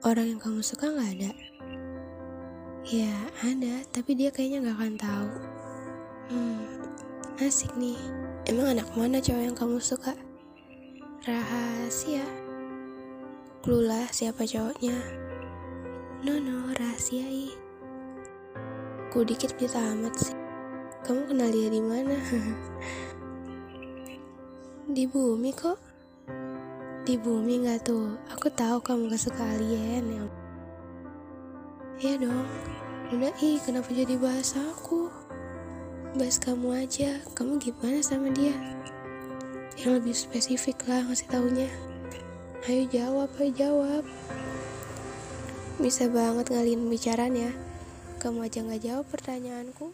orang yang kamu suka nggak ada? Ya ada, tapi dia kayaknya nggak akan tahu. Hmm, asik nih. Emang anak mana cowok yang kamu suka? Rahasia. Clue lah siapa cowoknya. No no, rahasiai. Ku dikit berita amat sih. Kamu kenal dia di mana? di bumi kok. Di bumi nggak tuh? Aku tahu kamu gak suka alien ya. Ya dong. Udah ih, kenapa jadi bahas aku? Bahas kamu aja. Kamu gimana sama dia? Yang lebih spesifik lah ngasih taunya. Ayo jawab, ayo jawab. Bisa banget ngalihin pembicaraan ya. Kamu aja nggak jawab pertanyaanku.